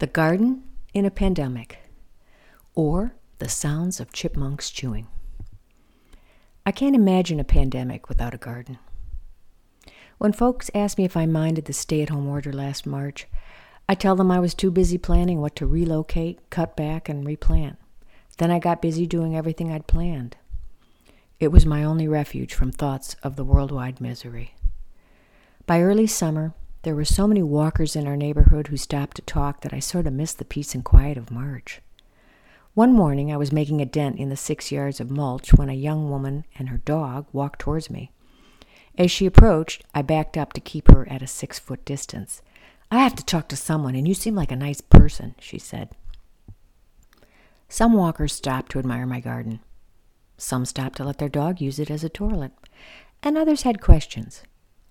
The Garden in a Pandemic, or The Sounds of Chipmunks Chewing. I can't imagine a pandemic without a garden. When folks ask me if I minded the stay at home order last March, I tell them I was too busy planning what to relocate, cut back, and replant. Then I got busy doing everything I'd planned. It was my only refuge from thoughts of the worldwide misery. By early summer, there were so many walkers in our neighborhood who stopped to talk that I sort of missed the peace and quiet of March. One morning I was making a dent in the six yards of mulch when a young woman and her dog walked towards me. As she approached, I backed up to keep her at a six foot distance. I have to talk to someone, and you seem like a nice person, she said. Some walkers stopped to admire my garden. Some stopped to let their dog use it as a toilet. And others had questions.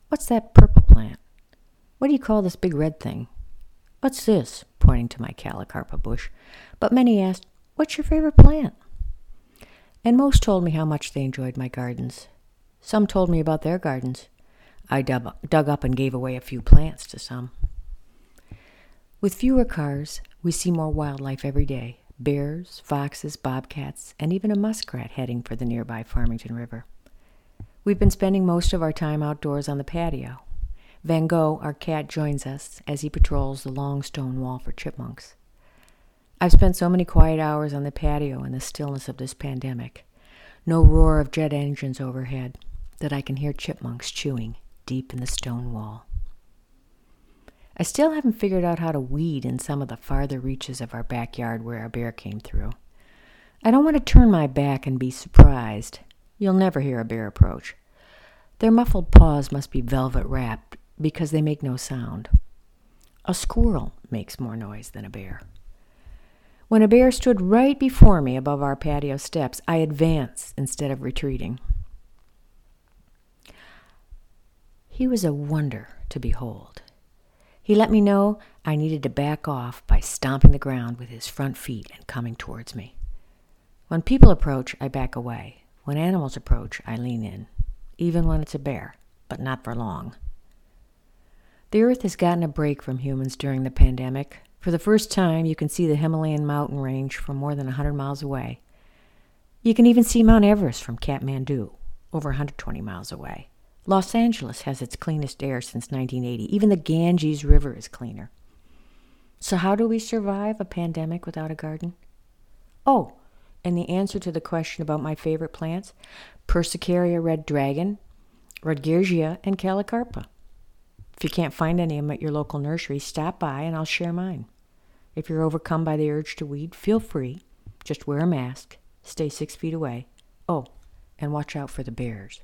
What's that purple? What do you call this big red thing? What's this? pointing to my callicarpa bush. But many asked, What's your favorite plant? And most told me how much they enjoyed my gardens. Some told me about their gardens. I dug up and gave away a few plants to some. With fewer cars, we see more wildlife every day bears, foxes, bobcats, and even a muskrat heading for the nearby Farmington River. We've been spending most of our time outdoors on the patio, Van Gogh, our cat, joins us as he patrols the long stone wall for chipmunks. I've spent so many quiet hours on the patio in the stillness of this pandemic, no roar of jet engines overhead, that I can hear chipmunks chewing deep in the stone wall. I still haven't figured out how to weed in some of the farther reaches of our backyard where our bear came through. I don't want to turn my back and be surprised. You'll never hear a bear approach. Their muffled paws must be velvet wrapped because they make no sound. A squirrel makes more noise than a bear. When a bear stood right before me above our patio steps, I advanced instead of retreating. He was a wonder to behold. He let me know I needed to back off by stomping the ground with his front feet and coming towards me. When people approach, I back away. When animals approach, I lean in, even when it's a bear, but not for long. The Earth has gotten a break from humans during the pandemic. For the first time, you can see the Himalayan mountain range from more than 100 miles away. You can even see Mount Everest from Kathmandu, over 120 miles away. Los Angeles has its cleanest air since 1980. Even the Ganges River is cleaner. So, how do we survive a pandemic without a garden? Oh, and the answer to the question about my favorite plants Persicaria red dragon, Rodgersia, and Callicarpa. If you can't find any of them at your local nursery, stop by and I'll share mine. If you're overcome by the urge to weed, feel free. Just wear a mask, stay six feet away. Oh, and watch out for the bears.